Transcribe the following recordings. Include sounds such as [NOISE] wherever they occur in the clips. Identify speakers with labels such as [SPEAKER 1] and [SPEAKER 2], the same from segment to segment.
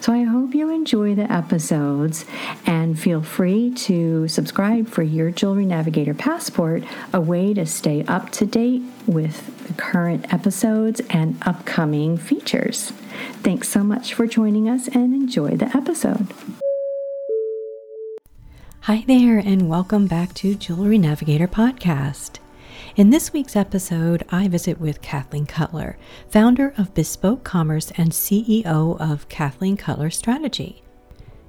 [SPEAKER 1] So I hope you enjoy the episodes and feel free to subscribe for your Jewelry Navigator Passport, a way to stay up to date with the current episodes and upcoming features. Thanks so much for joining us and enjoy the episode. Hi there, and welcome back to Jewelry Navigator Podcast. In this week's episode, I visit with Kathleen Cutler, founder of Bespoke Commerce and CEO of Kathleen Cutler Strategy.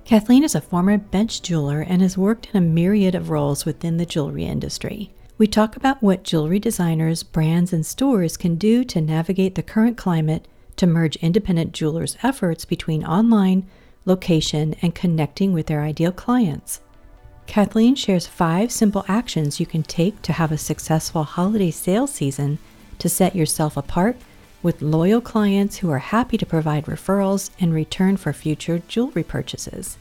[SPEAKER 1] Kathleen is a former bench jeweler and has worked in a myriad of roles within the jewelry industry. We talk about what jewelry designers, brands, and stores can do to navigate the current climate to merge independent jewelers' efforts between online, location, and connecting with their ideal clients. Kathleen shares five simple actions you can take to have a successful holiday sales season to set yourself apart with loyal clients who are happy to provide referrals in return for future jewelry purchases.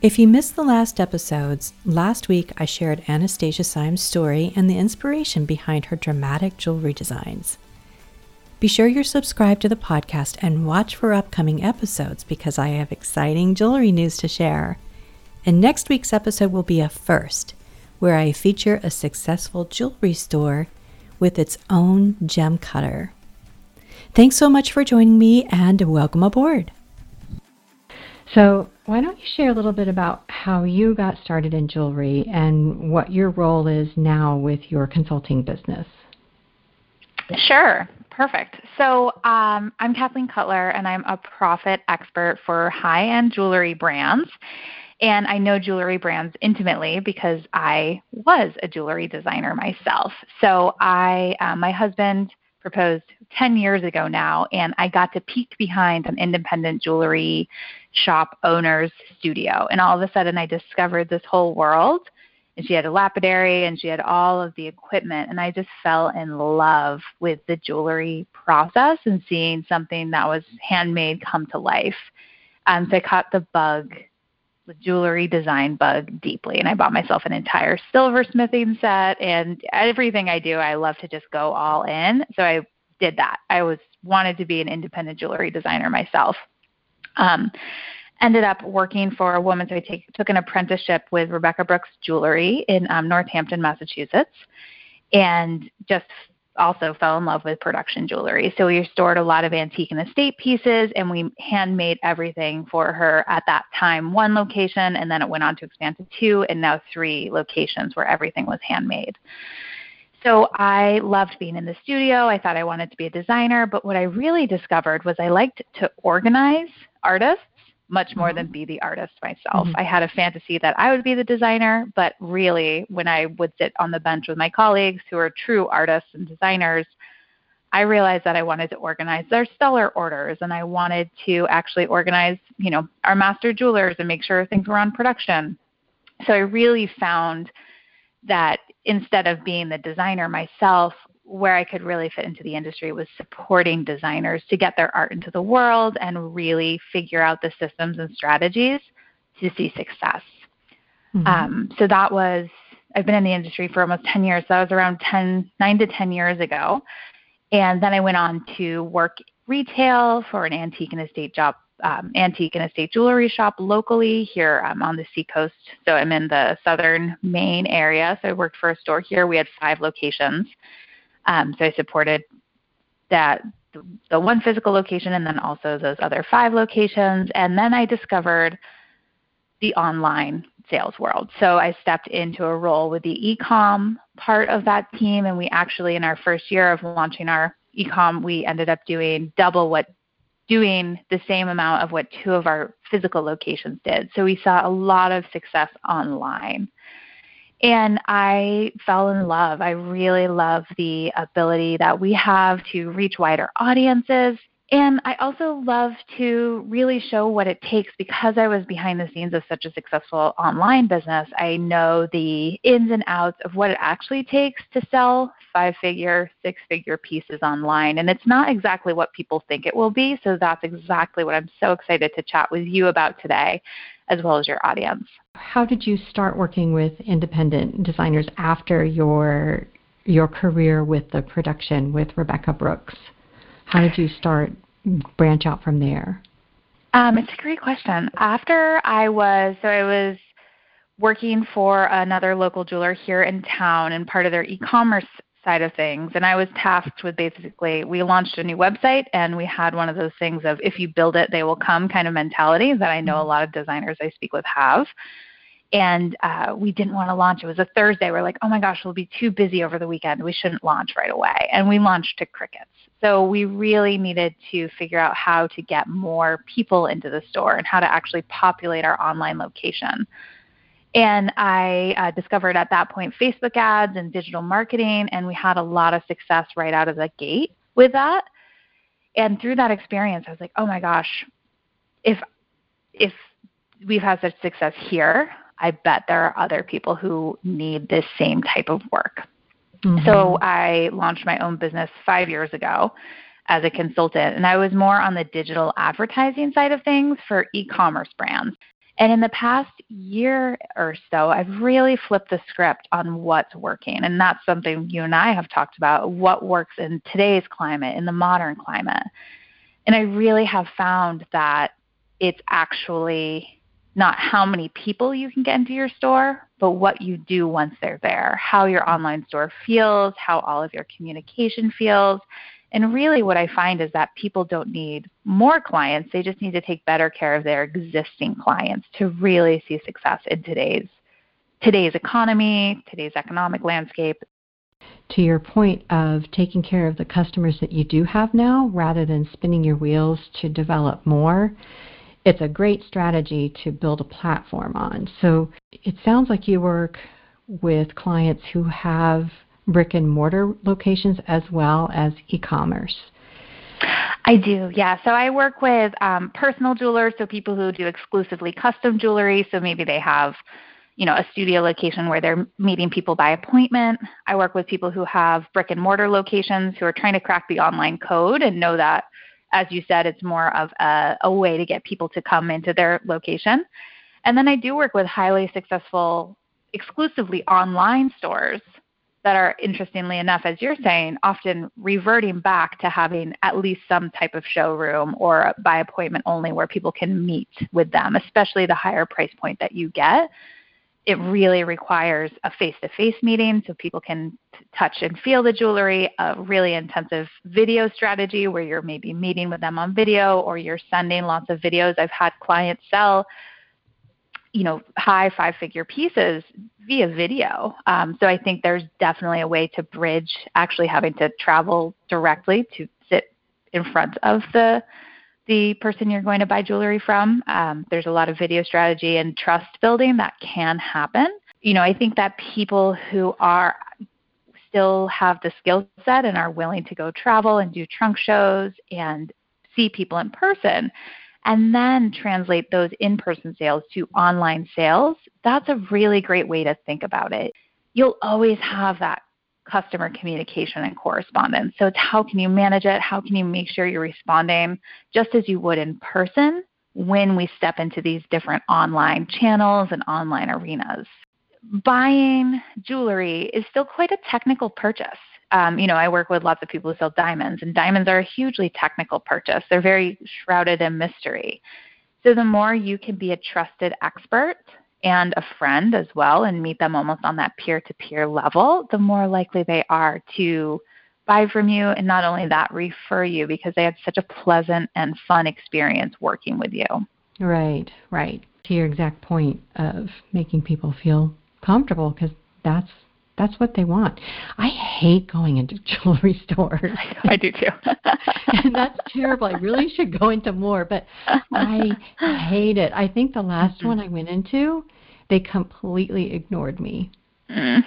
[SPEAKER 1] If you missed the last episodes, last week I shared Anastasia Syme's story and the inspiration behind her dramatic jewelry designs. Be sure you're subscribed to the podcast and watch for upcoming episodes because I have exciting jewelry news to share. And next week's episode will be a first, where I feature a successful jewelry store with its own gem cutter. Thanks so much for joining me and welcome aboard. So, why don't you share a little bit about how you got started in jewelry and what your role is now with your consulting business?
[SPEAKER 2] Sure. Perfect. So um, I'm Kathleen Cutler, and I'm a profit expert for high end jewelry brands. And I know jewelry brands intimately because I was a jewelry designer myself. So I, uh, my husband proposed 10 years ago now, and I got to peek behind an independent jewelry shop owner's studio. And all of a sudden, I discovered this whole world. And she had a lapidary and she had all of the equipment. And I just fell in love with the jewelry process and seeing something that was handmade come to life. Um, so I caught the bug the jewelry design bug deeply and I bought myself an entire silversmithing set and everything I do I love to just go all in. So I did that. I was wanted to be an independent jewelry designer myself. Um, ended up working for a woman so I take, took an apprenticeship with Rebecca Brooks Jewelry in um, Northampton, Massachusetts and just also fell in love with production jewelry. So we stored a lot of antique and estate pieces and we handmade everything for her at that time, one location, and then it went on to expand to two and now three locations where everything was handmade. So I loved being in the studio. I thought I wanted to be a designer, but what I really discovered was I liked to organize artists much more than mm-hmm. be the artist myself. Mm-hmm. I had a fantasy that I would be the designer, but really, when I would sit on the bench with my colleagues who are true artists and designers, I realized that I wanted to organize their stellar orders and I wanted to actually organize, you know, our master jewelers and make sure things were on production. So I really found that instead of being the designer myself, where I could really fit into the industry was supporting designers to get their art into the world and really figure out the systems and strategies to see success. Mm-hmm. Um, so that was, I've been in the industry for almost 10 years. So that was around 10, 9 to 10 years ago. And then I went on to work retail for an antique and estate job, um, antique and estate jewelry shop locally here um, on the seacoast. So I'm in the southern Maine area. So I worked for a store here. We had five locations. Um, so I supported that the one physical location and then also those other five locations. And then I discovered the online sales world. So I stepped into a role with the ecom part of that team, and we actually, in our first year of launching our ecom, we ended up doing double what doing the same amount of what two of our physical locations did. So we saw a lot of success online. And I fell in love. I really love the ability that we have to reach wider audiences and I also love to really show what it takes because I was behind the scenes of such a successful online business. I know the ins and outs of what it actually takes to sell five figure, six figure pieces online. And it's not exactly what people think it will be. So that's exactly what I'm so excited to chat with you about today, as well as your audience.
[SPEAKER 3] How did you start working with independent designers after your your career with the production with Rebecca Brooks? How did you start branch out from there?
[SPEAKER 2] Um, it's a great question. After I was so I was working for another local jeweler here in town and part of their e-commerce side of things and I was tasked with basically we launched a new website and we had one of those things of if you build it they will come kind of mentality that I know a lot of designers I speak with have and uh, we didn't want to launch. It was a Thursday. We're like, oh my gosh, we'll be too busy over the weekend. We shouldn't launch right away. And we launched to crickets. So we really needed to figure out how to get more people into the store and how to actually populate our online location. And I uh, discovered at that point Facebook ads and digital marketing, and we had a lot of success right out of the gate with that. And through that experience, I was like, oh my gosh, if if we've had such success here, I bet there are other people who need this same type of work. Mm-hmm. So I launched my own business five years ago as a consultant, and I was more on the digital advertising side of things for e commerce brands. And in the past year or so, I've really flipped the script on what's working. And that's something you and I have talked about what works in today's climate, in the modern climate. And I really have found that it's actually not how many people you can get into your store, but what you do once they're there, how your online store feels, how all of your communication feels. And really, what I find is that people don't need more clients, they just need to take better care of their existing clients to really see success in today's today's economy, today's economic landscape.
[SPEAKER 3] To your point of taking care of the customers that you do have now rather than spinning your wheels to develop more, it's a great strategy to build a platform on. So it sounds like you work with clients who have brick and mortar locations as well as e commerce.
[SPEAKER 2] I do, yeah. So I work with um, personal jewelers, so people who do exclusively custom jewelry. So maybe they have, you know, a studio location where they're meeting people by appointment. I work with people who have brick and mortar locations who are trying to crack the online code and know that as you said, it's more of a, a way to get people to come into their location. And then I do work with highly successful, exclusively online stores that are, interestingly enough, as you're saying, often reverting back to having at least some type of showroom or by appointment only where people can meet with them, especially the higher price point that you get it really requires a face-to-face meeting so people can touch and feel the jewelry, a really intensive video strategy where you're maybe meeting with them on video or you're sending lots of videos. I've had clients sell you know high five figure pieces via video um, so i think there's definitely a way to bridge actually having to travel directly to sit in front of the the person you're going to buy jewelry from. Um, there's a lot of video strategy and trust building that can happen. You know, I think that people who are still have the skill set and are willing to go travel and do trunk shows and see people in person and then translate those in person sales to online sales, that's a really great way to think about it. You'll always have that customer communication and correspondence. So it's how can you manage it? How can you make sure you're responding just as you would in person when we step into these different online channels and online arenas? Buying jewelry is still quite a technical purchase. Um, you know, I work with lots of people who sell diamonds, and diamonds are a hugely technical purchase. They're very shrouded in mystery. So the more you can be a trusted expert and a friend as well and meet them almost on that peer to peer level, the more likely they are to buy from you and not only that, refer you because they had such a pleasant and fun experience working with you.
[SPEAKER 3] Right, right. to your exact point of making people feel comfortable because that's that's what they want. I hate going into [LAUGHS] jewelry stores. [LAUGHS]
[SPEAKER 2] I do too. [LAUGHS]
[SPEAKER 3] and that's terrible. I really should go into more, but I hate it. I think the last mm-hmm. one I went into, they completely ignored me.
[SPEAKER 2] Mm.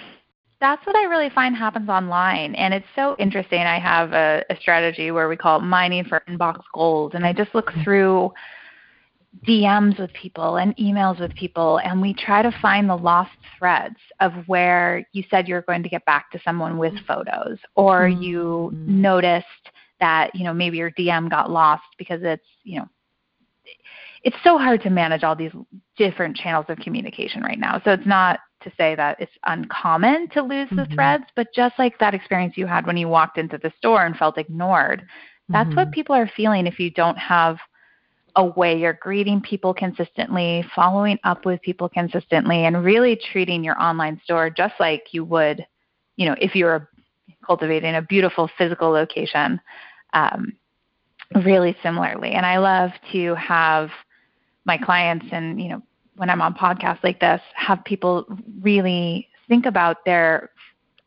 [SPEAKER 2] That's what I really find happens online. And it's so interesting. I have a, a strategy where we call it mining for inbox gold. And I just look mm-hmm. through DMs with people and emails with people, and we try to find the lost threads of where you said you were going to get back to someone with photos, or mm-hmm. you noticed that you know maybe your DM got lost because it's you know it's so hard to manage all these different channels of communication right now. So it's not to say that it's uncommon to lose mm-hmm. the threads, but just like that experience you had when you walked into the store and felt ignored, that's mm-hmm. what people are feeling if you don't have a way you're greeting people consistently, following up with people consistently, and really treating your online store just like you would, you know, if you were cultivating a beautiful physical location, um, really similarly. And I love to have my clients and, you know, when I'm on podcasts like this, have people really think about their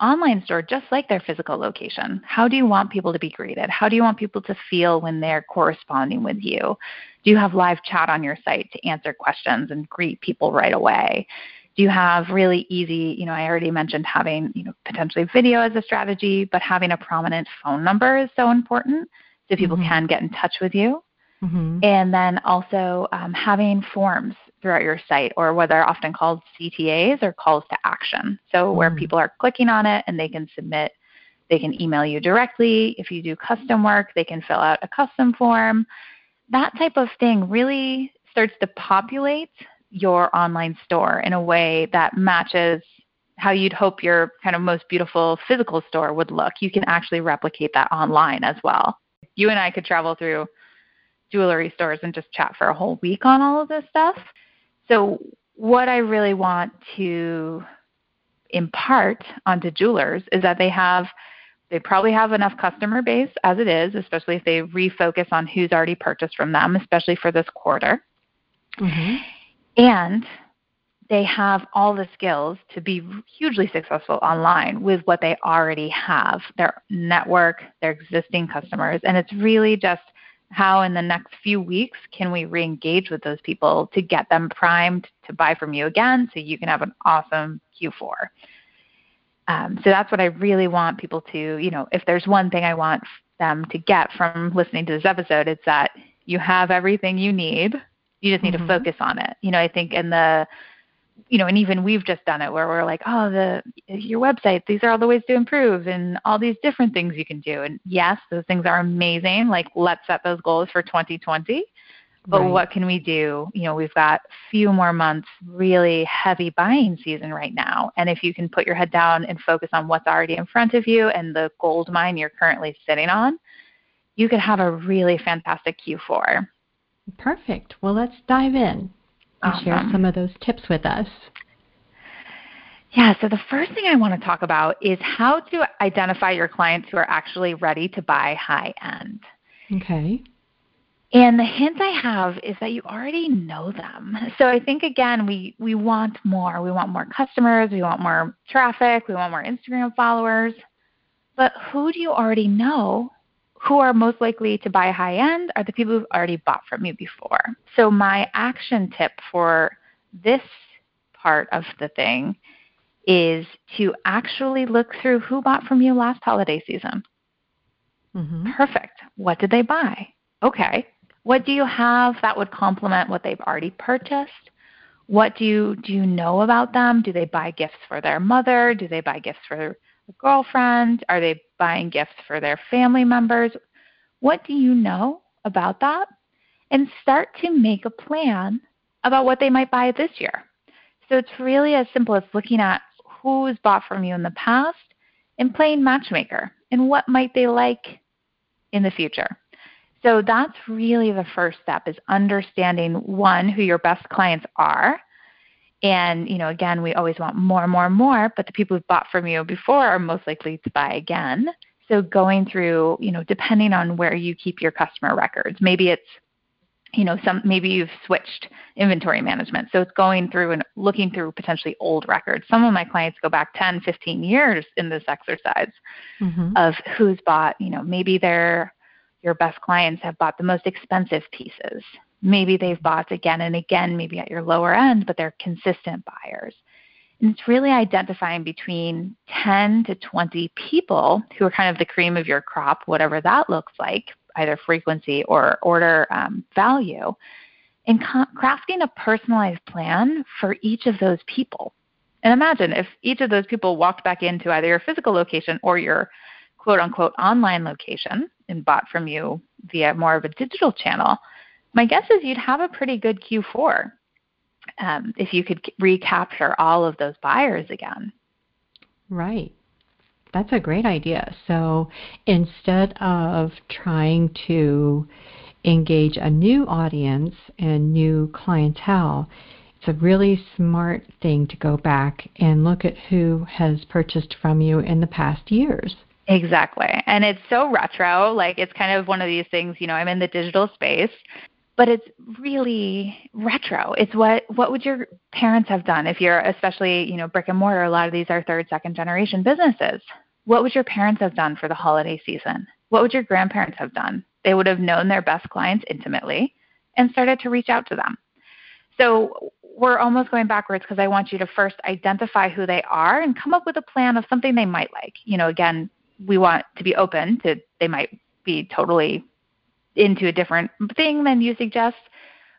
[SPEAKER 2] online store just like their physical location. How do you want people to be greeted? How do you want people to feel when they're corresponding with you? Do you have live chat on your site to answer questions and greet people right away? Do you have really easy, you know, I already mentioned having, you know, potentially video as a strategy, but having a prominent phone number is so important so people mm-hmm. can get in touch with you. Mm-hmm. And then also um, having forms throughout your site, or what are often called CTAs or calls to action. So, where hmm. people are clicking on it and they can submit, they can email you directly. If you do custom work, they can fill out a custom form. That type of thing really starts to populate your online store in a way that matches how you'd hope your kind of most beautiful physical store would look. You can actually replicate that online as well. You and I could travel through jewelry stores and just chat for a whole week on all of this stuff. So, what I really want to impart onto jewelers is that they have they probably have enough customer base as it is, especially if they refocus on who's already purchased from them, especially for this quarter. Mm-hmm. And they have all the skills to be hugely successful online with what they already have their network, their existing customers. And it's really just how in the next few weeks can we re-engage with those people to get them primed to buy from you again so you can have an awesome q4 um, so that's what i really want people to you know if there's one thing i want them to get from listening to this episode it's that you have everything you need. You just need mm-hmm. to focus on it. You know i think in the you know, and even we've just done it where we're like, oh, the your website, these are all the ways to improve, and all these different things you can do. And yes, those things are amazing. Like, let's set those goals for 2020. But right. what can we do? You know, we've got a few more months, really heavy buying season right now. And if you can put your head down and focus on what's already in front of you and the gold mine you're currently sitting on, you could have a really fantastic Q4.
[SPEAKER 3] Perfect. Well, let's dive in awesome. share uh-huh. some of those tips with us.
[SPEAKER 2] Yeah, so the first thing I want to talk about is how to identify your clients who are actually ready to buy high end.
[SPEAKER 3] Okay.
[SPEAKER 2] And the hint I have is that you already know them. So I think again we we want more. We want more customers, we want more traffic, we want more Instagram followers. But who do you already know who are most likely to buy high end are the people who've already bought from you before. So, my action tip for this part of the thing is to actually look through who bought from you last holiday season. Mm-hmm. Perfect. What did they buy? Okay. What do you have that would complement what they've already purchased? What do you do you know about them? Do they buy gifts for their mother? Do they buy gifts for a girlfriend? Are they buying gifts for their family members? What do you know about that? And start to make a plan about what they might buy this year. So it's really as simple as looking at who's bought from you in the past and playing matchmaker and what might they like in the future. So that's really the first step is understanding one who your best clients are and, you know, again, we always want more and more and more, but the people who've bought from you before are most likely to buy again. So going through, you know, depending on where you keep your customer records, maybe it's you know some maybe you've switched inventory management so it's going through and looking through potentially old records some of my clients go back 10 15 years in this exercise mm-hmm. of who's bought you know maybe their your best clients have bought the most expensive pieces maybe they've bought again and again maybe at your lower end but they're consistent buyers and it's really identifying between 10 to 20 people who are kind of the cream of your crop whatever that looks like either frequency or order um, value, and crafting a personalized plan for each of those people. And imagine if each of those people walked back into either your physical location or your quote unquote online location and bought from you via more of a digital channel, my guess is you'd have a pretty good Q4 um, if you could recapture all of those buyers again.
[SPEAKER 3] Right. That's a great idea. So instead of trying to engage a new audience and new clientele, it's a really smart thing to go back and look at who has purchased from you in the past years.
[SPEAKER 2] Exactly. And it's so retro. Like it's kind of one of these things, you know, I'm in the digital space, but it's really retro. It's what what would your parents have done if you're especially, you know, brick and mortar, a lot of these are third, second generation businesses. What would your parents have done for the holiday season? What would your grandparents have done? They would have known their best clients intimately and started to reach out to them. So we're almost going backwards because I want you to first identify who they are and come up with a plan of something they might like. You know, again, we want to be open to they might be totally into a different thing than you suggest,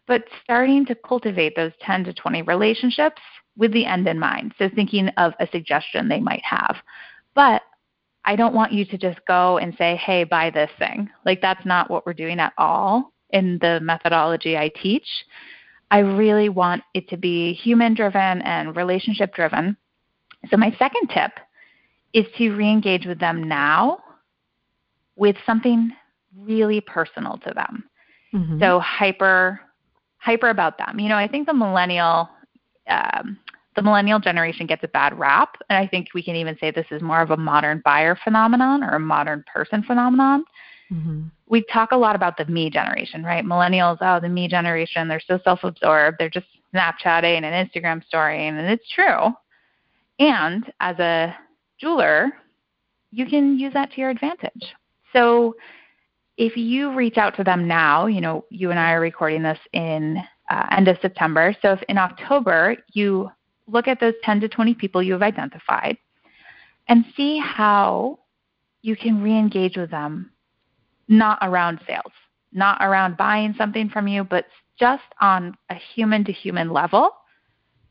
[SPEAKER 2] but starting to cultivate those 10 to 20 relationships with the end in mind. So thinking of a suggestion they might have. But I don't want you to just go and say, hey, buy this thing. Like, that's not what we're doing at all in the methodology I teach. I really want it to be human driven and relationship driven. So, my second tip is to re engage with them now with something really personal to them. Mm-hmm. So, hyper hyper about them. You know, I think the millennial um, the millennial generation gets a bad rap, and I think we can even say this is more of a modern buyer phenomenon or a modern person phenomenon. Mm-hmm. We talk a lot about the me generation, right? Millennials, oh, the me generation, they're so self absorbed, they're just Snapchatting and Instagram storying, and it's true. And as a jeweler, you can use that to your advantage. So if you reach out to them now, you know, you and I are recording this in uh, end of September. So if in October you look at those 10 to 20 people you have identified and see how you can re engage with them, not around sales, not around buying something from you, but just on a human to human level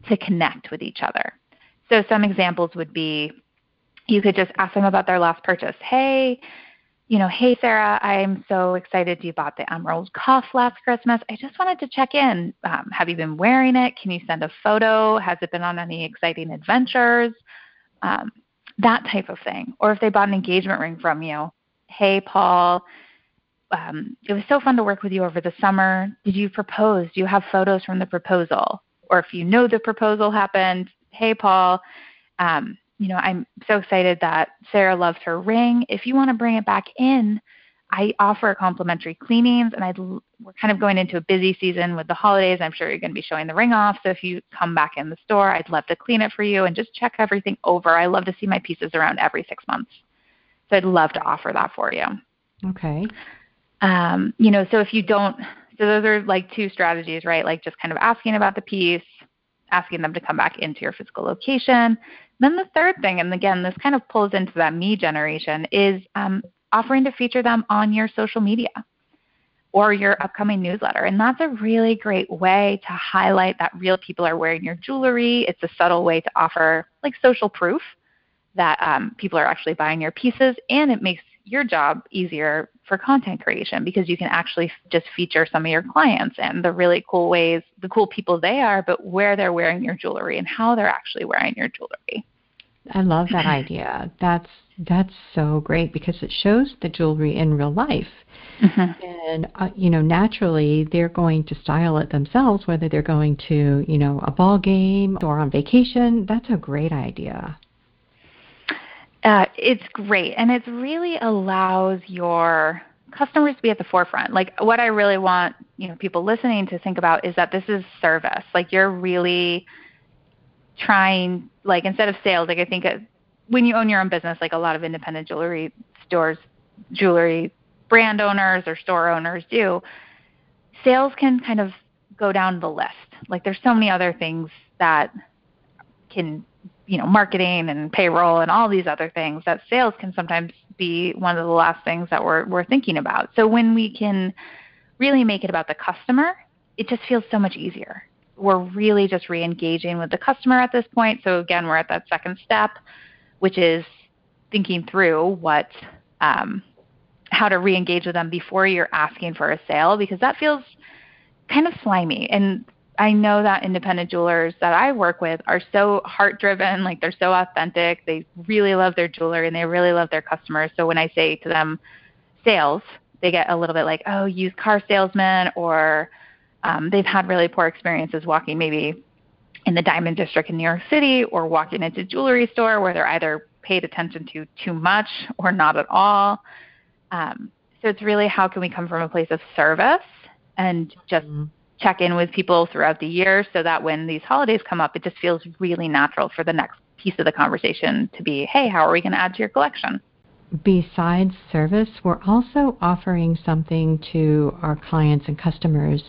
[SPEAKER 2] to connect with each other. So, some examples would be you could just ask them about their last purchase. Hey, you know, hey Sarah, I'm so excited you bought the emerald cuff last Christmas. I just wanted to check in. Um, have you been wearing it? Can you send a photo? Has it been on any exciting adventures? Um, that type of thing. Or if they bought an engagement ring from you, hey Paul, um, it was so fun to work with you over the summer. Did you propose? Do you have photos from the proposal? Or if you know the proposal happened, hey Paul, um, you know, I'm so excited that Sarah loves her ring. If you want to bring it back in, I offer complimentary cleanings, and i we're kind of going into a busy season with the holidays. I'm sure you're going to be showing the ring off. So if you come back in the store, I'd love to clean it for you and just check everything over. I love to see my pieces around every six months. So I'd love to offer that for you.
[SPEAKER 3] Okay.
[SPEAKER 2] Um, you know, so if you don't, so those are like two strategies, right? Like just kind of asking about the piece, asking them to come back into your physical location, then the third thing, and again, this kind of pulls into that me generation, is um, offering to feature them on your social media or your upcoming newsletter. And that's a really great way to highlight that real people are wearing your jewelry. It's a subtle way to offer like social proof that um, people are actually buying your pieces, and it makes your job easier for content creation because you can actually just feature some of your clients and the really cool ways, the cool people they are, but where they're wearing your jewelry and how they're actually wearing your jewelry.
[SPEAKER 3] I love that [LAUGHS] idea. That's that's so great because it shows the jewelry in real life. Mm-hmm. And uh, you know, naturally they're going to style it themselves whether they're going to, you know, a ball game or on vacation. That's a great idea.
[SPEAKER 2] Uh, it's great, and it really allows your customers to be at the forefront. Like what I really want, you know, people listening to think about is that this is service. Like you're really trying like instead of sales, like I think it, when you own your own business, like a lot of independent jewelry stores, jewelry brand owners or store owners do, sales can kind of go down the list. Like there's so many other things that can, you know, marketing and payroll and all these other things that sales can sometimes be one of the last things that we're we're thinking about. So when we can really make it about the customer, it just feels so much easier. We're really just re-engaging with the customer at this point. So again, we're at that second step, which is thinking through what um, how to re-engage with them before you're asking for a sale because that feels kind of slimy and I know that independent jewelers that I work with are so heart driven, like they're so authentic. They really love their jewelry and they really love their customers. So when I say to them sales, they get a little bit like, oh, used car salesman, or um, they've had really poor experiences walking maybe in the Diamond District in New York City or walking into a jewelry store where they're either paid attention to too much or not at all. Um, so it's really how can we come from a place of service and just mm-hmm check in with people throughout the year so that when these holidays come up, it just feels really natural for the next piece of the conversation to be, hey, how are we going to add to your collection?
[SPEAKER 3] Besides service, we're also offering something to our clients and customers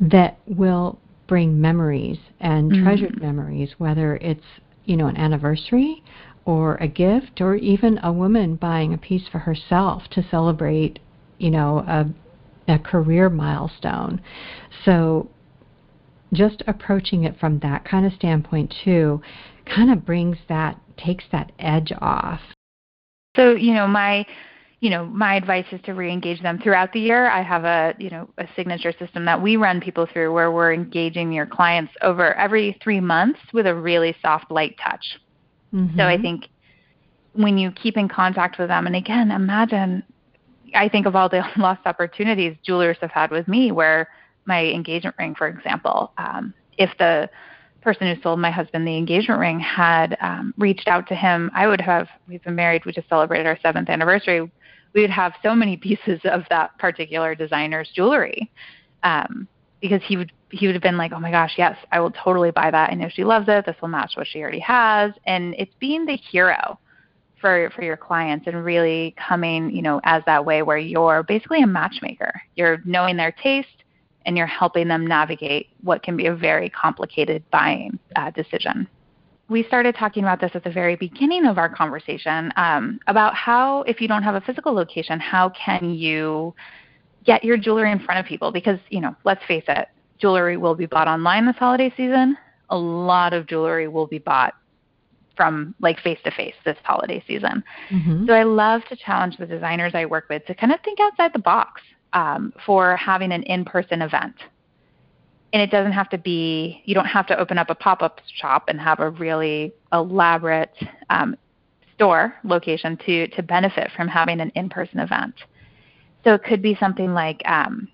[SPEAKER 3] that will bring memories and mm-hmm. treasured memories, whether it's, you know, an anniversary or a gift or even a woman buying a piece for herself to celebrate, you know, a a career milestone. So just approaching it from that kind of standpoint too kind of brings that takes that edge off.
[SPEAKER 2] So, you know, my you know, my advice is to re-engage them throughout the year. I have a, you know, a signature system that we run people through where we're engaging your clients over every 3 months with a really soft light touch. Mm-hmm. So I think when you keep in contact with them and again, imagine I think of all the [LAUGHS] lost opportunities jewelers have had with me where my engagement ring, for example, um, if the person who sold my husband the engagement ring had um, reached out to him, I would have, we've been married, we just celebrated our seventh anniversary. We would have so many pieces of that particular designer's jewelry. Um, because he would he would have been like, Oh my gosh, yes, I will totally buy that. I know she loves it. This will match what she already has. And it's being the hero for for your clients and really coming, you know, as that way where you're basically a matchmaker. You're knowing their taste and you're helping them navigate what can be a very complicated buying uh, decision. We started talking about this at the very beginning of our conversation um, about how, if you don't have a physical location, how can you get your jewelry in front of people? Because, you know, let's face it, jewelry will be bought online this holiday season. A lot of jewelry will be bought from like face to face this holiday season. Mm-hmm. So I love to challenge the designers I work with to kind of think outside the box um, for having an in person event. And it doesn't have to be, you don't have to open up a pop up shop and have a really elaborate um, store location to, to benefit from having an in person event. So it could be something like um,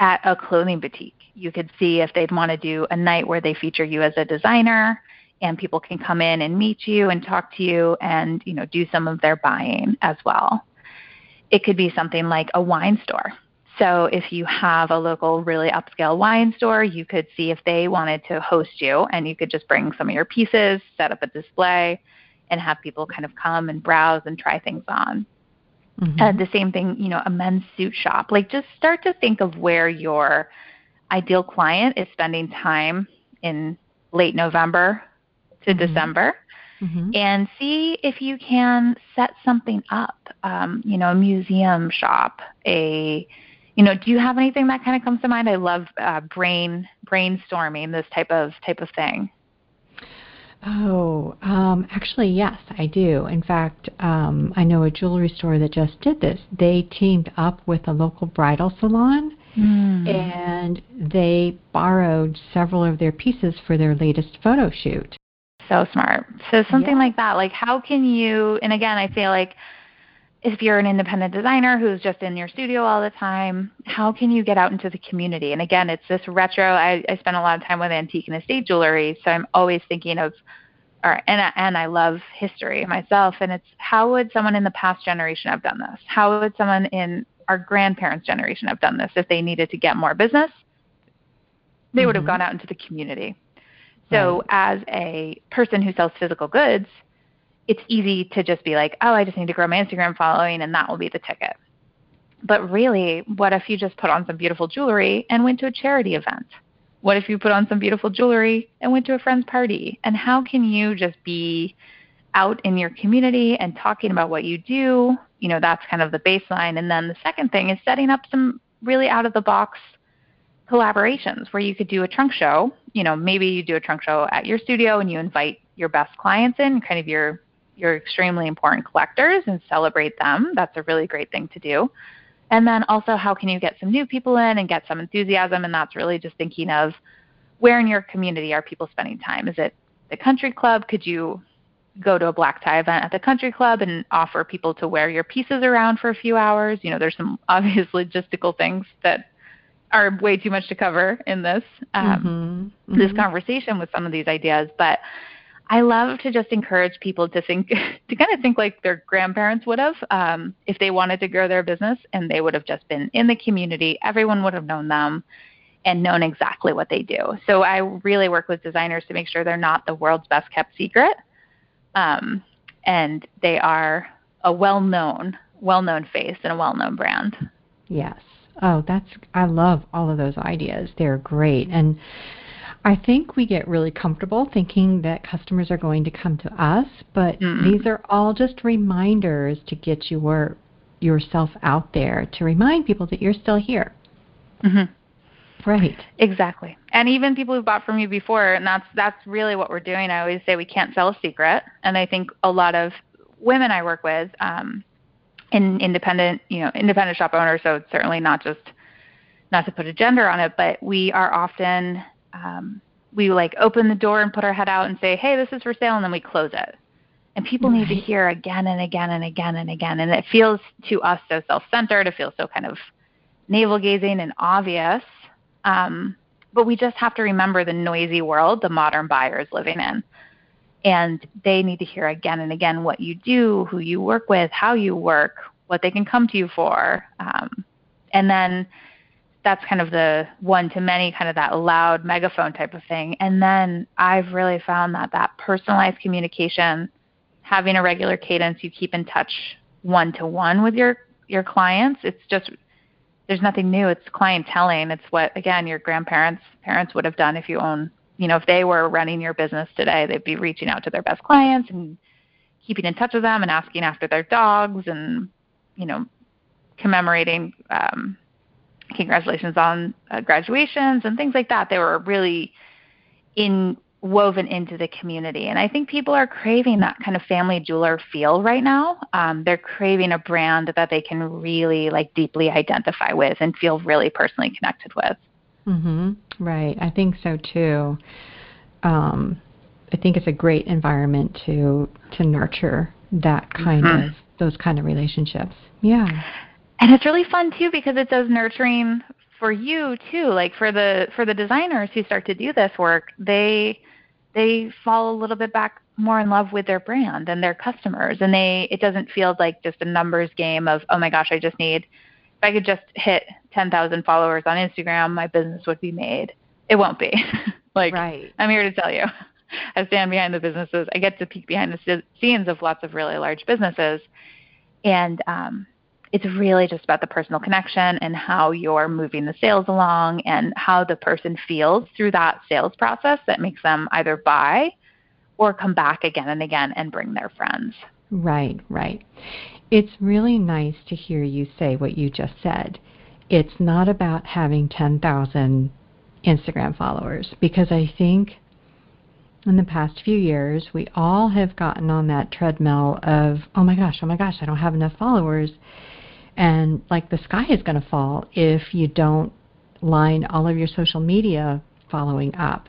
[SPEAKER 2] at a clothing boutique. You could see if they'd want to do a night where they feature you as a designer and people can come in and meet you and talk to you and you know do some of their buying as well. It could be something like a wine store. So if you have a local really upscale wine store, you could see if they wanted to host you and you could just bring some of your pieces, set up a display and have people kind of come and browse and try things on. Mm-hmm. Uh, the same thing, you know, a men's suit shop. Like just start to think of where your ideal client is spending time in late November, to mm-hmm. December. Mm-hmm. And see if you can set something up, um, you know, a museum shop, a, you know, do you have anything that kind of comes to mind? I love uh, brain brainstorming this type of type of thing.
[SPEAKER 3] Oh, um, actually, yes, I do. In fact, um, I know a jewelry store that just did this. They teamed up with a local bridal salon, mm. and they borrowed several of their pieces for their latest photo shoot.
[SPEAKER 2] So smart. So something yeah. like that. Like how can you and again I feel like if you're an independent designer who's just in your studio all the time, how can you get out into the community? And again, it's this retro. I, I spend a lot of time with antique and estate jewelry, so I'm always thinking of or and and I love history myself, and it's how would someone in the past generation have done this? How would someone in our grandparents' generation have done this if they needed to get more business? They mm-hmm. would have mm-hmm. gone out into the community. So, right. as a person who sells physical goods, it's easy to just be like, oh, I just need to grow my Instagram following, and that will be the ticket. But really, what if you just put on some beautiful jewelry and went to a charity event? What if you put on some beautiful jewelry and went to a friend's party? And how can you just be out in your community and talking about what you do? You know, that's kind of the baseline. And then the second thing is setting up some really out of the box collaborations where you could do a trunk show. You know, maybe you do a trunk show at your studio and you invite your best clients in, kind of your your extremely important collectors and celebrate them. That's a really great thing to do. And then also how can you get some new people in and get some enthusiasm and that's really just thinking of where in your community are people spending time? Is it the country club? Could you go to a black tie event at the country club and offer people to wear your pieces around for a few hours? You know, there's some [LAUGHS] obvious logistical things that are way too much to cover in this um, mm-hmm. Mm-hmm. this conversation with some of these ideas, but I love to just encourage people to think [LAUGHS] to kind of think like their grandparents would have um, if they wanted to grow their business, and they would have just been in the community. Everyone would have known them and known exactly what they do. So I really work with designers to make sure they're not the world's best kept secret, um, and they are a well known well known face and a well known brand.
[SPEAKER 3] Yes. Oh, that's I love all of those ideas. They're great. And I think we get really comfortable thinking that customers are going to come to us, but mm these are all just reminders to get your yourself out there to remind people that you're still here.
[SPEAKER 2] Mm-hmm.
[SPEAKER 3] Right.
[SPEAKER 2] Exactly. And even people who've bought from you before, and that's that's really what we're doing. I always say we can't sell a secret, and I think a lot of women I work with, um, in independent, you know, independent shop owners. So it's certainly not just not to put a gender on it, but we are often um, we like open the door and put our head out and say, "Hey, this is for sale," and then we close it. And people right. need to hear again and again and again and again. And it feels to us so self-centered. It feels so kind of navel-gazing and obvious. Um, but we just have to remember the noisy world the modern buyer is living in. And they need to hear again and again what you do, who you work with, how you work, what they can come to you for. Um, and then that's kind of the one to many, kind of that loud megaphone type of thing. And then I've really found that that personalized communication, having a regular cadence, you keep in touch one to one with your your clients. It's just there's nothing new. It's clienteling. It's what again your grandparents parents would have done if you own you know if they were running your business today, they'd be reaching out to their best clients and keeping in touch with them and asking after their dogs and you know commemorating um, congratulations on uh, graduations and things like that. They were really in woven into the community, and I think people are craving that kind of family jeweler feel right now. Um, they're craving a brand that they can really like deeply identify with and feel really personally connected with.
[SPEAKER 3] Mhm. Right. I think so too. Um, I think it's a great environment to to nurture that kind mm-hmm. of those kind of relationships. Yeah
[SPEAKER 2] and it's really fun too because it does nurturing for you too. Like for the for the designers who start to do this work they they fall a little bit back more in love with their brand and their customers. And they it doesn't feel like just a numbers game of oh my gosh i just need if i could just hit 10,000 followers on instagram my business would be made. It won't be. [LAUGHS] Like
[SPEAKER 3] right.
[SPEAKER 2] i'm here to tell you [LAUGHS] i stand behind the businesses. I get to peek behind the scenes of lots of really large businesses. And um it's really just about the personal connection and how you're moving the sales along and how the person feels through that sales process that makes them either buy or come back again and again and bring their friends.
[SPEAKER 3] Right, right. It's really nice to hear you say what you just said. It's not about having 10,000 Instagram followers because I think in the past few years we all have gotten on that treadmill of, oh my gosh, oh my gosh, I don't have enough followers and like the sky is going to fall if you don't line all of your social media following up.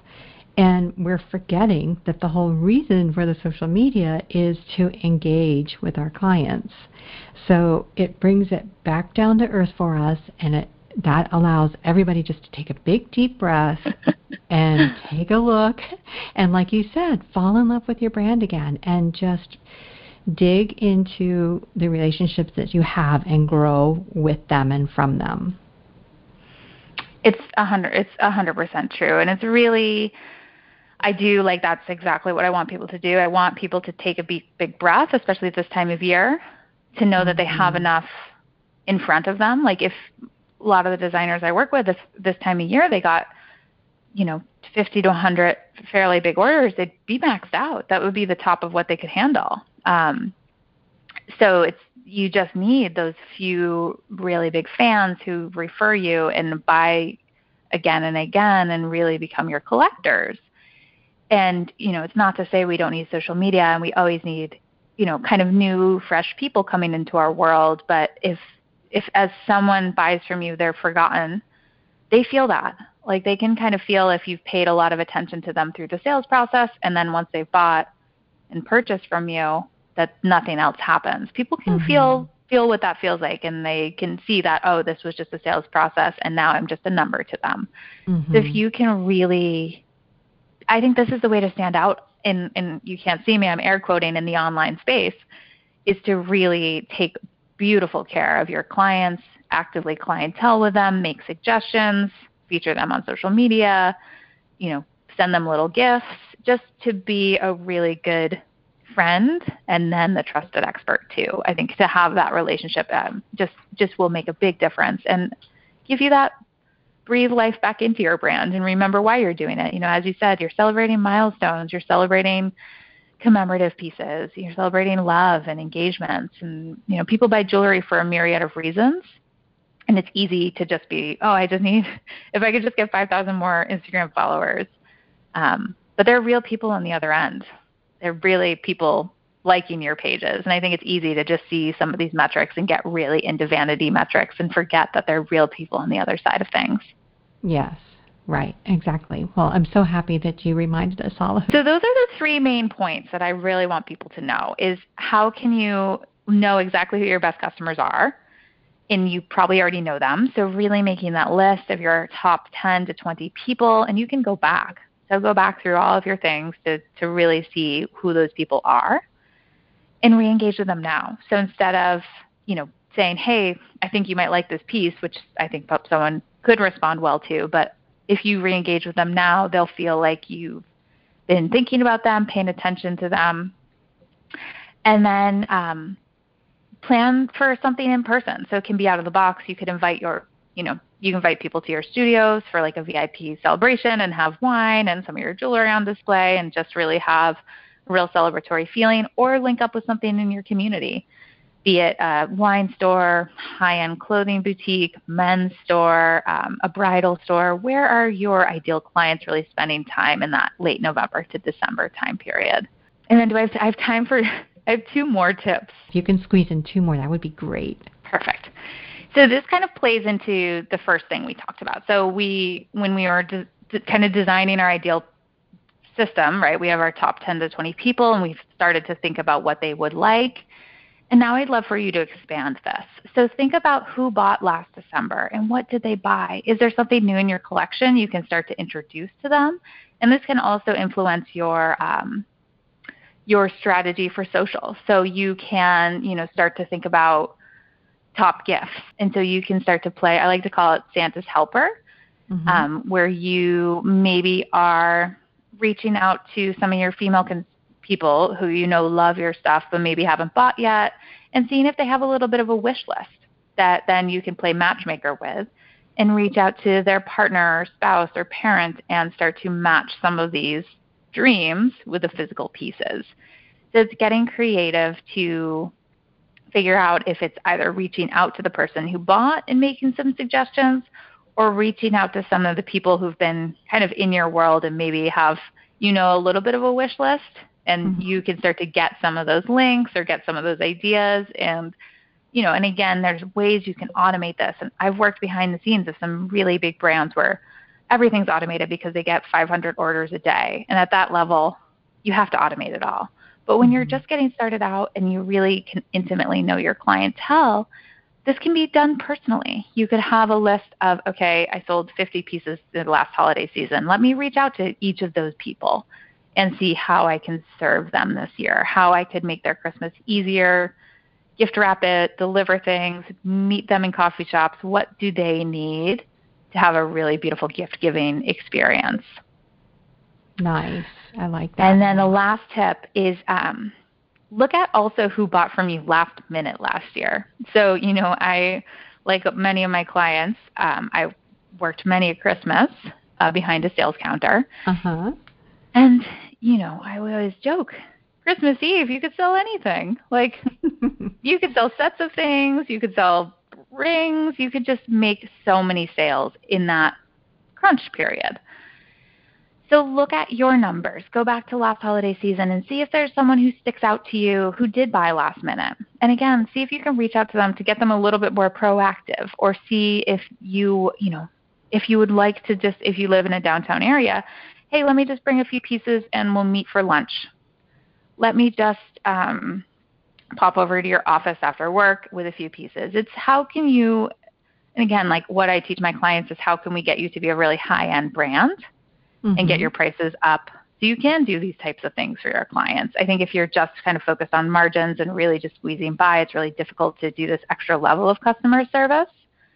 [SPEAKER 3] And we're forgetting that the whole reason for the social media is to engage with our clients. So it brings it back down to earth for us and it that allows everybody just to take a big deep breath [LAUGHS] and take a look and like you said fall in love with your brand again and just dig into the relationships that you have and grow with them and from them
[SPEAKER 2] it's a hundred it's a hundred percent true and it's really I do like that's exactly what I want people to do. I want people to take a big, big breath, especially at this time of year, to know that they have mm-hmm. enough in front of them. Like if a lot of the designers I work with this this time of year, they got you know 50 to 100 fairly big orders, they'd be maxed out. That would be the top of what they could handle. Um, so it's you just need those few really big fans who refer you and buy again and again and really become your collectors. And you know, it's not to say we don't need social media and we always need you know kind of new fresh people coming into our world, but if if as someone buys from you, they're forgotten, they feel that. Like they can kind of feel if you've paid a lot of attention to them through the sales process, and then once they've bought and purchased from you, that nothing else happens. People can mm-hmm. feel feel what that feels like and they can see that oh this was just a sales process and now i'm just a number to them mm-hmm. so if you can really i think this is the way to stand out in and you can't see me i'm air quoting in the online space is to really take beautiful care of your clients, actively clientele with them, make suggestions, feature them on social media, you know, send them little gifts, just to be a really good friend and then the trusted expert too. I think to have that relationship um, just just will make a big difference and give you that breathe life back into your brand and remember why you're doing it. You know, as you said, you're celebrating milestones, you're celebrating commemorative pieces. You're celebrating love and engagements, and you know people buy jewelry for a myriad of reasons. And it's easy to just be, oh, I just need, if I could just get 5,000 more Instagram followers. Um, but there are real people on the other end. They're really people liking your pages. And I think it's easy to just see some of these metrics and get really into vanity metrics and forget that there are real people on the other side of things.
[SPEAKER 3] Yes. Right, exactly. Well, I'm so happy that you reminded us all.
[SPEAKER 2] Of So those are the three main points that I really want people to know is how can you know exactly who your best customers are? And you probably already know them. So really making that list of your top 10 to 20 people and you can go back. So go back through all of your things to to really see who those people are and re-engage with them now. So instead of, you know, saying, "Hey, I think you might like this piece," which I think someone could respond well to, but if you re-engage with them now, they'll feel like you've been thinking about them, paying attention to them, and then um, plan for something in person. So it can be out of the box. You could invite your, you know, you can invite people to your studios for like a VIP celebration and have wine and some of your jewelry on display and just really have a real celebratory feeling, or link up with something in your community be it a wine store, high end clothing boutique, men's store, um, a bridal store. Where are your ideal clients really spending time in that late November to December time period? And then do I have, to, I have time for, [LAUGHS] I have two more tips.
[SPEAKER 3] If you can squeeze in two more, that would be great.
[SPEAKER 2] Perfect. So this kind of plays into the first thing we talked about. So we, when we were de- de- kind of designing our ideal system, right, we have our top 10 to 20 people and we've started to think about what they would like and now I'd love for you to expand this. So think about who bought last December and what did they buy? Is there something new in your collection you can start to introduce to them? And this can also influence your um, your strategy for social. So you can, you know, start to think about top gifts. And so you can start to play, I like to call it Santa's helper, mm-hmm. um, where you maybe are reaching out to some of your female con- people who you know love your stuff but maybe haven't bought yet and seeing if they have a little bit of a wish list that then you can play matchmaker with and reach out to their partner or spouse or parent and start to match some of these dreams with the physical pieces. So it's getting creative to figure out if it's either reaching out to the person who bought and making some suggestions or reaching out to some of the people who've been kind of in your world and maybe have you know a little bit of a wish list and mm-hmm. you can start to get some of those links or get some of those ideas. And you know and again there's ways you can automate this. And i've worked behind the scenes of some really big brands where everything's automated because they get 500 orders a day. And at that level you have to automate it all but when mm-hmm. you're just getting started out and you really can intimately know your clientele this can be done personally. You could have a list of, okay, I sold 50 pieces the last holiday season. Let me reach out to each of those people and see how I can serve them this year, how I could make their Christmas easier, gift wrap it, deliver things, meet them in coffee shops. What do they need to have a really beautiful gift giving experience?
[SPEAKER 3] Nice. I like that.
[SPEAKER 2] And then the last tip is um, look at also who bought from you last minute last year. So, you know, I, like many of my clients, um, I worked many a Christmas uh, behind a sales counter.
[SPEAKER 3] Uh-huh.
[SPEAKER 2] And, you know, I always joke, Christmas Eve, you could sell anything. Like, [LAUGHS] you could sell sets of things, you could sell rings, you could just make so many sales in that crunch period. So look at your numbers. Go back to last holiday season and see if there's someone who sticks out to you who did buy last minute. And again, see if you can reach out to them to get them a little bit more proactive or see if you, you know, if you would like to just if you live in a downtown area, hey, let me just bring a few pieces and we'll meet for lunch. Let me just um, pop over to your office after work with a few pieces. It's how can you and again, like what I teach my clients is how can we get you to be a really high end brand mm-hmm. and get mm-hmm. your prices up so you can do these types of things for your clients. I think if you're just kind of focused on margins and really just squeezing by, it's really difficult to do this extra level of customer service.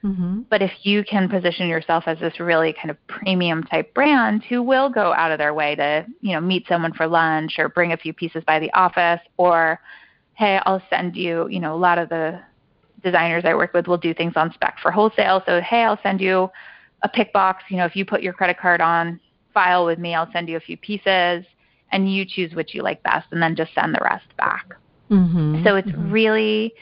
[SPEAKER 2] Mm-hmm. But if you can position yourself as this really kind of premium type brand who will go out of their way to, you know, meet someone for lunch or bring a few pieces by the office or hey, I'll send you, you know, a lot of the designers I work with will do things on spec for wholesale. So, hey, I'll send you a pick box, you know, if you put your credit card on file with me. I'll send you a few pieces, and you choose which you like best, and then just send the rest back. Mm-hmm. So it's mm-hmm. really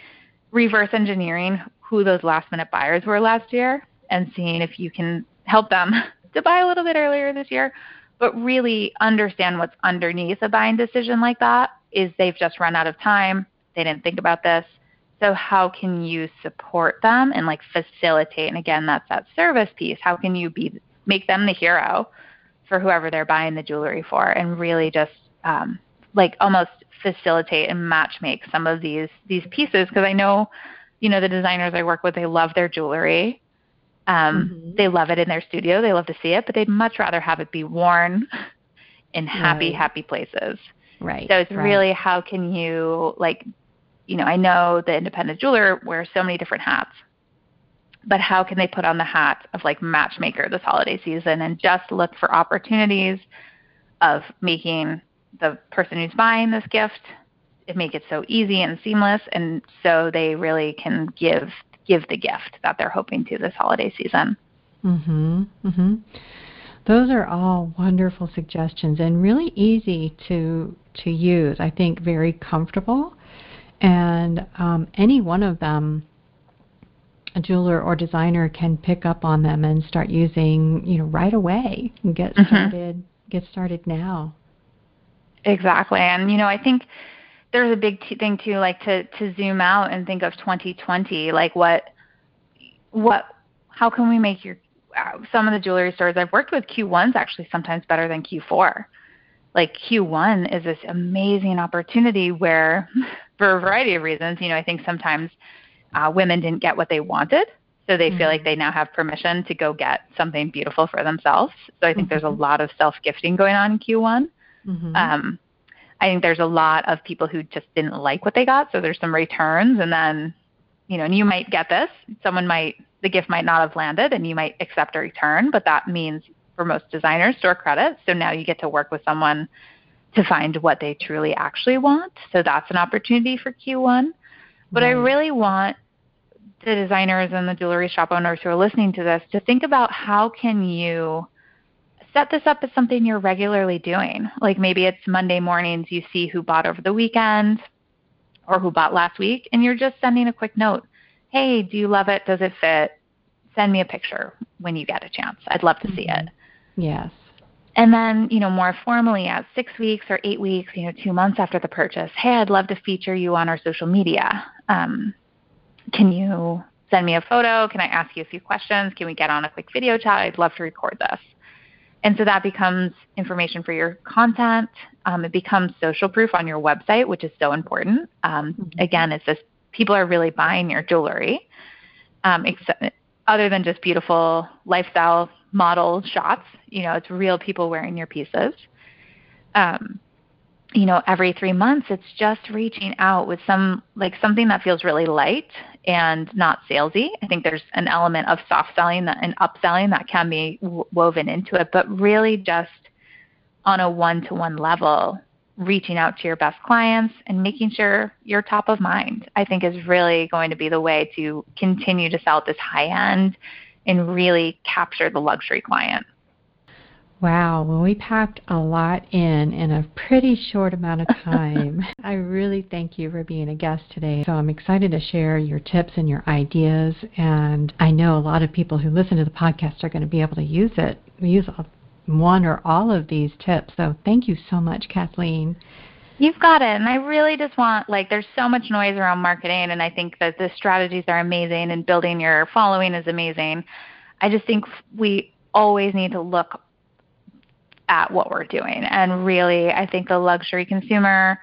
[SPEAKER 2] reverse engineering who those last minute buyers were last year and seeing if you can help them [LAUGHS] to buy a little bit earlier this year, but really understand what's underneath a buying decision like that is they've just run out of time. They didn't think about this. So how can you support them and like facilitate? And again, that's that service piece. How can you be make them the hero for whoever they're buying the jewelry for and really just um, like almost facilitate and match make some of these these pieces because I know you know the designers I work with they love their jewelry um, mm-hmm. they love it in their studio they love to see it but they'd much rather have it be worn in happy right. happy places
[SPEAKER 3] right
[SPEAKER 2] so it's
[SPEAKER 3] right.
[SPEAKER 2] really how can you like you know I know the independent jeweler wears so many different hats but how can they put on the hat of like matchmaker this holiday season and just look for opportunities of making the person who's buying this gift it make it so easy and seamless and so they really can give give the gift that they're hoping to this holiday season.
[SPEAKER 3] Mhm. Mhm. Those are all wonderful suggestions and really easy to to use. I think very comfortable and um, any one of them a jeweler or designer can pick up on them and start using, you know, right away and get mm-hmm. started get started now.
[SPEAKER 2] Exactly. And you know, I think there's a big t- thing too like to to zoom out and think of 2020 like what what how can we make your uh, some of the jewelry stores I've worked with Q1's actually sometimes better than Q4. Like Q1 is this amazing opportunity where [LAUGHS] for a variety of reasons, you know, I think sometimes uh, women didn't get what they wanted. So they mm-hmm. feel like mm-hmm. they now have permission to go get something beautiful for themselves. So I think mm-hmm. there's a mm-hmm. lot of self gifting going on in Q1. Mm-hmm. Um, I think there's a lot of people who just didn't like what they got. So there's some returns, and then, you know, and you might get this. Someone might, the gift might not have landed, and you might accept a return, but that means for most designers, store credit. So now you get to work with someone to find what they truly actually want. So that's an opportunity for Q1. But. I really want the designers and the jewelry shop owners who are listening to this to think about how can you set this up as something you're regularly doing. Like maybe it's Monday mornings you see who bought over the weekend or who bought last week and you're just sending a quick note. Hey, do you love it? Does it fit? Send me a picture when you get a chance. I'd love to see mm-hmm. it.
[SPEAKER 3] Yes.
[SPEAKER 2] And then, you know, more formally at six weeks or eight weeks, you know, two months after the purchase, hey, I'd love to feature you on our social media. Um, can you send me a photo? Can I ask you a few questions? Can we get on a quick video chat? I'd love to record this. And so that becomes information for your content. Um, it becomes social proof on your website, which is so important. Um, mm-hmm. Again, it's just people are really buying your jewelry. um, except, other than just beautiful lifestyle model shots. You know, it's real people wearing your pieces. Um, you know, every three months, it's just reaching out with some like something that feels really light and not salesy. I think there's an element of soft selling that, and upselling that can be w- woven into it, but really just on a one-to-one level, reaching out to your best clients and making sure you're top of mind. I think is really going to be the way to continue to sell at this high end and really capture the luxury client.
[SPEAKER 3] Wow, well, we packed a lot in in a pretty short amount of [LAUGHS] time. I really thank you for being a guest today. So I'm excited to share your tips and your ideas. And I know a lot of people who listen to the podcast are going to be able to use it, use uh, one or all of these tips. So thank you so much, Kathleen.
[SPEAKER 2] You've got it. And I really just want, like, there's so much noise around marketing, and I think that the strategies are amazing and building your following is amazing. I just think we always need to look at what we're doing. And really, I think the luxury consumer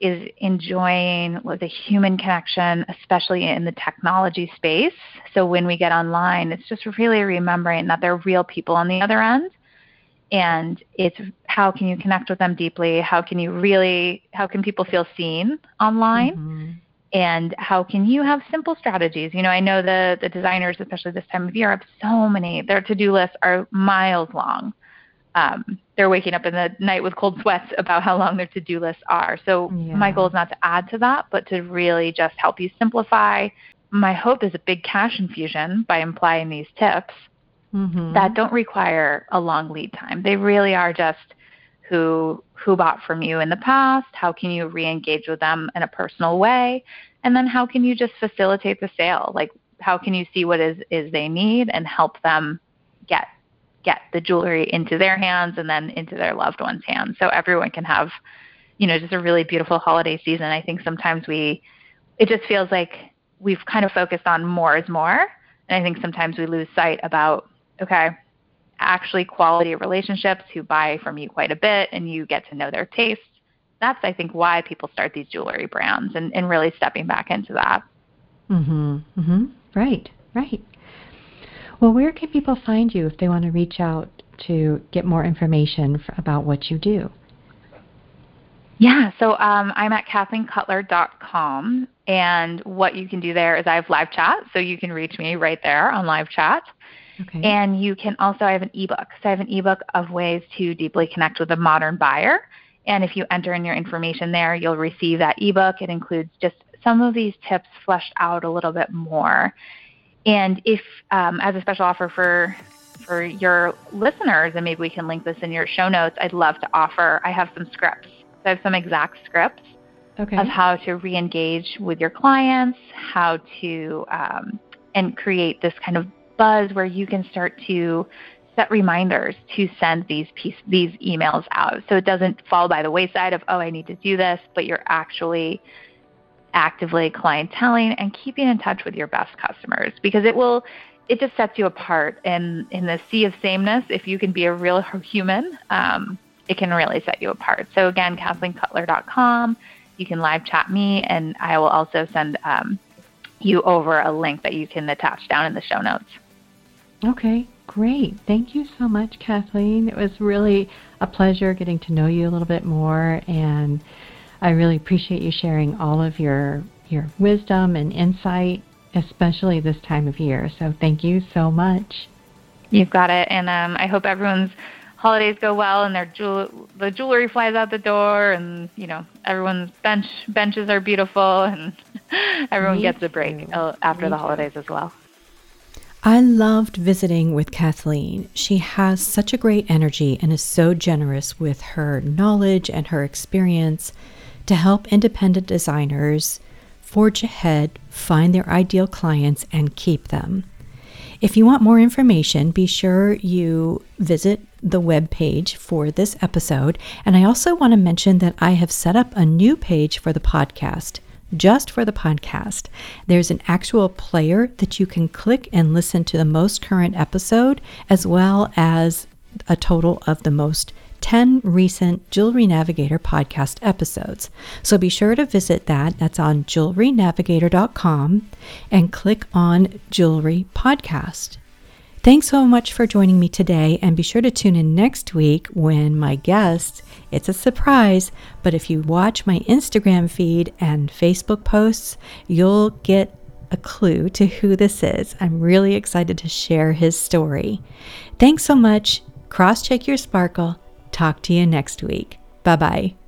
[SPEAKER 2] is enjoying the human connection, especially in the technology space. So when we get online, it's just really remembering that there are real people on the other end. And it's how can you connect with them deeply? How can you really, how can people feel seen online? Mm-hmm. And how can you have simple strategies? You know, I know the, the designers, especially this time of year, have so many, their to do lists are miles long um, they're waking up in the night with cold sweats [LAUGHS] about how long their to-do lists are. So yeah. my goal is not to add to that, but to really just help you simplify. My hope is a big cash infusion by implying these tips mm-hmm. that don't require a long lead time. They really are just who who bought from you in the past, how can you re-engage with them in a personal way, and then how can you just facilitate the sale? Like how can you see what is is they need and help them get get the jewelry into their hands and then into their loved ones' hands. So everyone can have, you know, just a really beautiful holiday season. I think sometimes we, it just feels like we've kind of focused on more is more. And I think sometimes we lose sight about, okay, actually quality relationships who buy from you quite a bit and you get to know their tastes. That's, I think, why people start these jewelry brands and, and really stepping back into that.
[SPEAKER 3] Mm-hmm. Mm-hmm. Right. Right. Well, where can people find you if they want to reach out to get more information for, about what you do?
[SPEAKER 2] Yeah, so um, I'm at kathleencutler.com, and what you can do there is I have live chat, so you can reach me right there on live chat. Okay. And you can also, I have an ebook. So I have an ebook of ways to deeply connect with a modern buyer. And if you enter in your information there, you'll receive that ebook. It includes just some of these tips fleshed out a little bit more. And if, um, as a special offer for for your listeners, and maybe we can link this in your show notes, I'd love to offer. I have some scripts. So I have some exact scripts okay. of how to re-engage with your clients, how to um, and create this kind of buzz where you can start to set reminders to send these piece, these emails out. So it doesn't fall by the wayside of oh I need to do this, but you're actually actively clienteling and keeping in touch with your best customers because it will it just sets you apart in in the sea of sameness. If you can be a real human um, it can really set you apart. So again kathleencutler.com you can live chat me and i will also send um, you over a link that you can attach down in the show notes
[SPEAKER 3] okay great thank you so much kathleen it was really a pleasure getting to know you a little bit more and I really appreciate you sharing all of your your wisdom and insight, especially this time of year. So thank you so much.
[SPEAKER 2] You've got it, and um, I hope everyone's holidays go well and their jewel the jewelry flies out the door, and you know everyone's bench benches are beautiful, and [LAUGHS] everyone Me gets a break too. After Me the holidays too. as well.
[SPEAKER 3] I loved visiting with Kathleen. She has such a great energy and is so generous with her knowledge and her experience to help independent designers forge ahead, find their ideal clients, and keep them. If you want more information, be sure you visit the web page for this episode. And I also want to mention that I have set up a new page for the podcast, just for the podcast. There's an actual player that you can click and listen to the most current episode, as well as a total of the most
[SPEAKER 1] 10 recent Jewelry Navigator podcast episodes. So be sure to visit that. That's on jewelrynavigator.com and click on Jewelry Podcast. Thanks so much for joining me today, and be sure to tune in next week when my guest, it's a surprise, but if you watch my Instagram feed and Facebook posts, you'll get a clue to who this is. I'm really excited to share his story. Thanks so much. Cross check your sparkle. Talk to you next week. Bye bye.